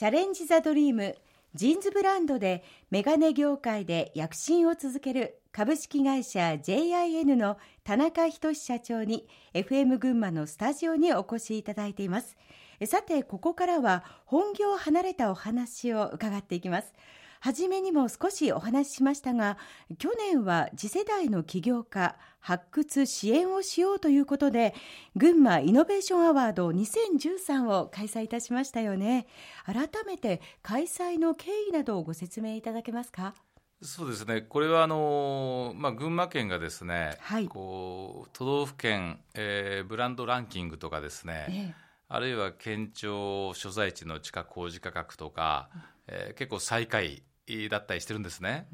チャレンジ・ザ・ドリームジーンズブランドでメガネ業界で躍進を続ける株式会社 JIN の田中仁社長に FM 群馬のスタジオにお越しいただいています。さてここからは本業を離れたお話を伺っていきます。初めにも少しお話ししましたが去年は次世代の起業家発掘支援をしようということで群馬イノベーションアワード2013を開催いたしましたよね。改めて開催の経緯などをご説明いただけますか？そうですね、これはあの、まあ、群馬県がですね、はい、こう都道府県、えー、ブランドランキングとかですね、ええ、あるいは県庁所在地の地価工事価格とか、えー、結構最下位だったりしてるんですね。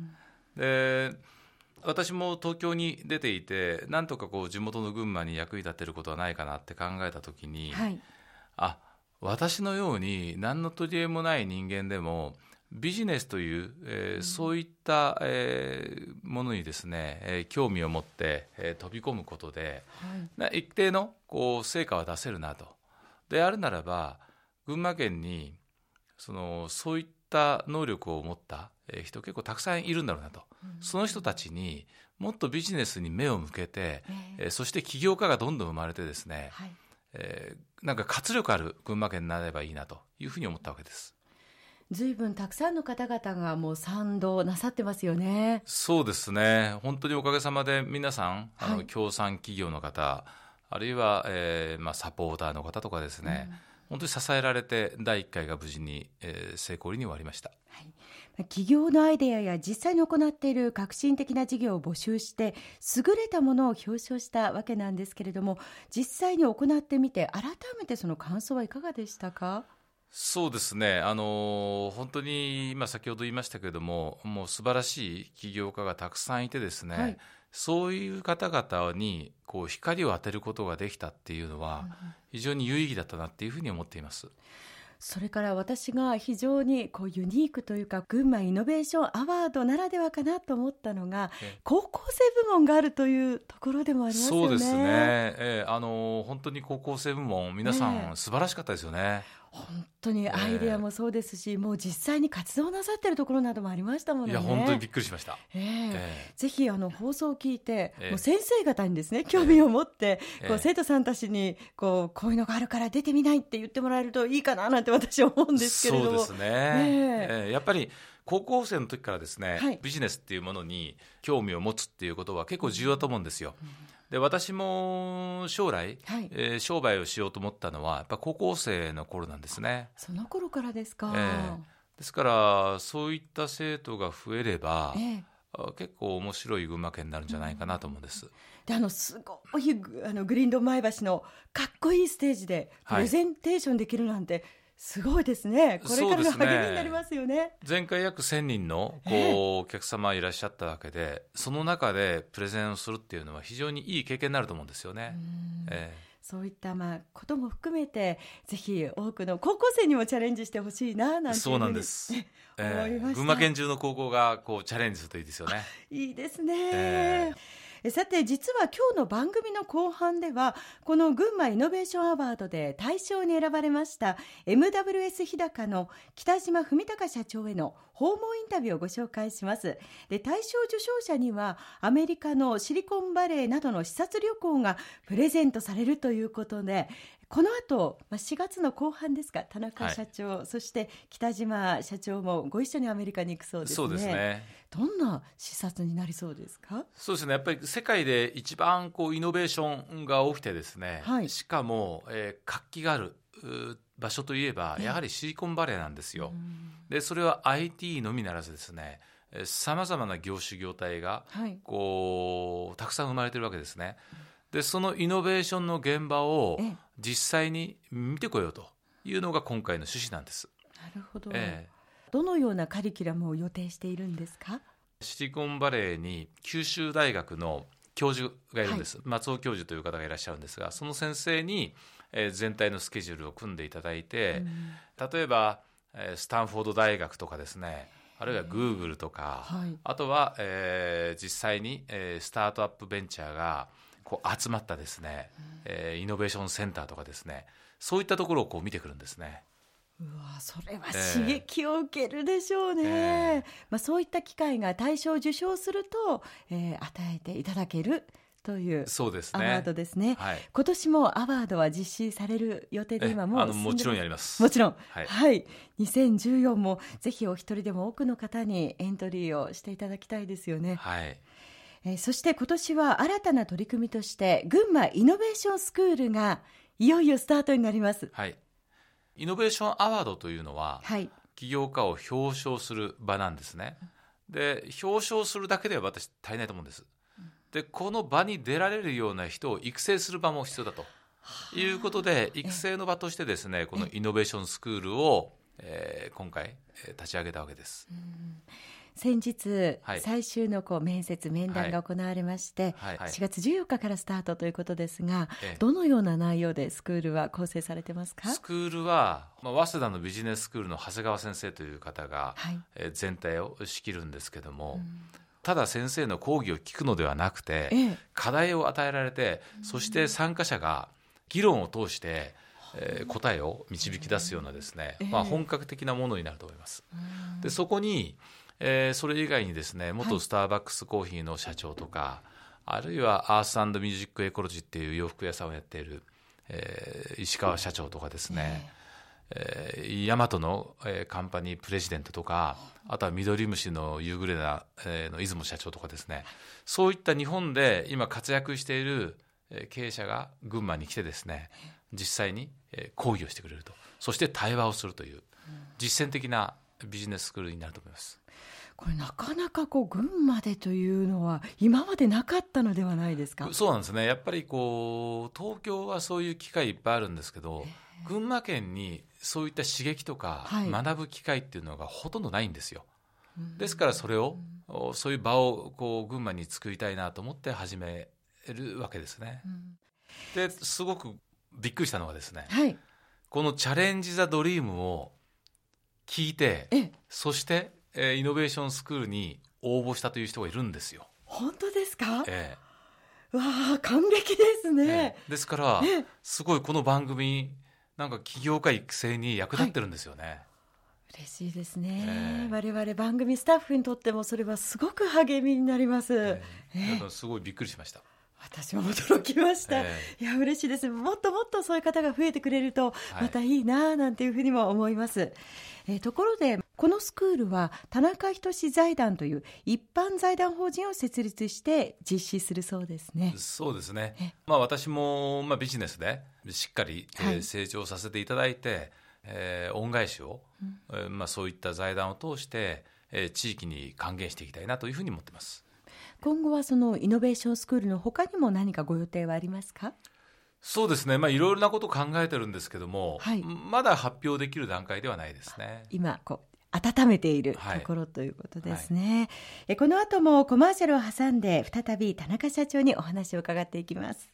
うん、で私も東京に出ていてなんとかこう地元の群馬に役に立てることはないかなって考えた時に、はい、あ私のように何の取り柄もない人間でもビジネスという、えー、うん、そういった、えー、ものにですね、えー、興味を持って、えー、飛び込むことで、はい、一定のこう成果は出せるなと。であるならば群馬県にそのそういった能力を持った人結構たくさんいるんだろうなと、うん、その人たちにもっとビジネスに目を向けて、えー、そして起業家がどんどん生まれてですね、はい、えー、なんか活力ある群馬県になればいいなというふうに思ったわけです。ずいぶんたくさんの方々がもう賛同なさってますよね。そうですね。本当におかげさまで皆さん、あの、協賛企業の方、あるいは、えー、まあサポーターの方とかですね、うん本当に支えられて第1回が無事に、えー、成功に終わりました、はい、企業のアイデアや実際に行っている革新的な事業を募集して優れたものを表彰したわけなんですけれども実際に行ってみて改めてその感想はいかがでしたか？そうですね、あの本当に今、先ほど言いましたけれども、もう素晴らしい起業家がたくさんいて、ですね、はい、そういう方々にこう光を当てることができたっていうのは、非常に有意義だったなっていうふうに思っています。それから私が非常にこうユニークというか群馬イノベーションアワードならではかなと思ったのが高校生部門があるというところでもありますよね。そうですね。えー、あの本当に高校生部門皆さん素晴らしかったですよね。本当にアイデアもそうですし、えー、もう実際に活動なさってるところなどもありましたもんね。いや本当にびっくりしました。えー、えー、ぜひあの放送を聞いて、えー、もう先生方にですね興味を持って、こう生徒さんたちにこうこういうのがあるから出てみないって言ってもらえるといいかななんて私は思うんですけれども。そうですね。えー、やっぱり高校生の時からですね、はい、ビジネスっていうものに興味を持つっていうことは結構重要だと思うんですよ。うんで私も将来、はい、えー、商売をしようと思ったのはやっぱ高校生の頃なんですね。その頃からですか、えー、ですからそういった生徒が増えれば、えー、結構面白い群馬県になるんじゃないかなと思うんです。うん、であのすごいあのグリーンド前橋のかっこいいステージでプレゼンテーションできるなんて、はいすごいですね。これからが励みになりますよね。ね前回約1000人のこう、お客様いらっしゃったわけで、その中でプレゼンをするっていうのは非常にいい経験になると思うんですよね。えーそういったまあことも含めてぜひ多くの高校生にもチャレンジしてほしいななんてそうなんです、えー、群馬県中の高校がこうチャレンジするといいですよね。いいですね、えーさて実は今日の番組の後半ではこの群馬イノベーションアワードで大賞に選ばれました MWS 日高の北島文隆社長への訪問インタビューをご紹介します。で大賞受賞者にはアメリカのシリコンバレーなどの視察旅行がプレゼントされるということでこの後、まあ、4月の後半ですか田中社長、はい、そして北島社長もご一緒にアメリカに行くそうですね。そうですね。どんな視察になりそうですか？そうですね。やっぱり世界で一番こうイノベーションが起きてですね、はい、しかも、えー、活気がある場所といえばやはりシリコンバレーなんですよ。でそれは IT のみならずですねさまざまな業種業態がこう、はい、たくさん生まれてるわけですね。でそのイノベーションの現場を実際に見てこようというのが今回の趣旨なんです。なるほど、えー、どのようなカリキュラムを予定しているんですか？シリコンバレーに九州大学の教授がいるんです、はい、松尾教授という方がいらっしゃるんですがその先生に、えー、全体のスケジュールを組んでいただいて、うん、例えば、えー、スタンフォード大学とかですねあるいはグーグルとか、はい、あとは、えー、実際に、えー、スタートアップベンチャーがこう集まったですね、うん、えー、イノベーションセンターとかですねそういったところをこう見てくるんですね。うわそれは刺激を受けるでしょうね、えー、まあ、そういった機会が大賞を受賞すると、えー、与えていただけるというそうです、ね、アワードですね、はい、今年もアワードは実施される予定で今もあのもちろんやります。もちろん。はい、はい、2014もぜひお一人でも多くの方にエントリーをしていただきたいですよね。はいえー、そして今年は新たな取り組みとして群馬イノベーションスクールがいよいよスタートになります。はい。イノベーションアワードというのは、はい、起業家を表彰する場なんですね。で表彰するだけでは私足りないと思うんです。でこの場に出られるような人を育成する場も必要だと。いうことで育成の場としてですねこのイノベーションスクールを、えー、今回立ち上げたわけです。先日、はい、最終のこう面接面談が行われまして、はい。はい、4月14日からスタートということですが、どのような内容でスクールは構成されてますか？スクールは、まあ、早稲田のビジネススクールの長谷川先生という方が、はい、え全体を仕切るんですけども、うん、ただ先生の講義を聞くのではなくて、ええ、課題を与えられてそして参加者が議論を通して、えー、答えを導き出すようなですね、まあ、本格的なものになると思います。でそこにえー、それ以外にですね元スターバックスコーヒーの社長とか、はい、あるいはアースミュージックエコロジーっていう洋服屋さんをやっている、えー、石川社長とかですね、えー、ヤマトの、えー、カンパニープレジデントとかあとはミドリムシのユーグレナ、えー、の出雲社長とかですねそういった日本で今活躍している経営者が群馬に来てですね実際に講義をしてくれると。そして対話をするという実践的なビジネススクールになると思います。これなかなかこう群馬でというのは今までなかったのではないですか？そうなんですね。やっぱりこう東京はそういう機会いっぱいあるんですけど群馬県にそういった刺激とか学ぶ機会っていうのがほとんどないんですよ、はい、ですからそれをそういう場をこう群馬に作りたいなと思って始めるわけですね、うん、ですごくびっくりしたのがですね、はい、この「チャレンジ・ザ・ドリーム」を聞いてそしてえー、イノベーションスクールに応募したという人がいるんですよ。本当ですか、ええ、わあ感激ですね、え、ですから、すごいこの番組なんか起業家育成に役立ってるんですよね。はい。嬉しいですね、えー、我々番組スタッフにとってもそれはすごく励みになります、えー、すごいびっくりしました私も驚きました、えー、いや嬉しいです。もっともっとそういう方が増えてくれるとまたいいななんていうふうにも思います、はい、えー、ところでこのスクールは田中仁財団という一般財団法人を設立して実施するそうですね。そうですね。まあ私もまあビジネスでしっかり、はい、成長させていただいて、えー、恩返しを、うん、まあそういった財団を通して、えー、地域に還元していきたいなというふうに思ってます。今後はそのイノベーションスクールのほかにも何かご予定はありますか？そうですね、まあ、いろいろなことを考えてるんですけども、はい、まだ発表できる段階ではないですね。今こう温めているところということですね、はい、えこの後もコマーシャルを挟んで再び田中社長にお話を伺っていきます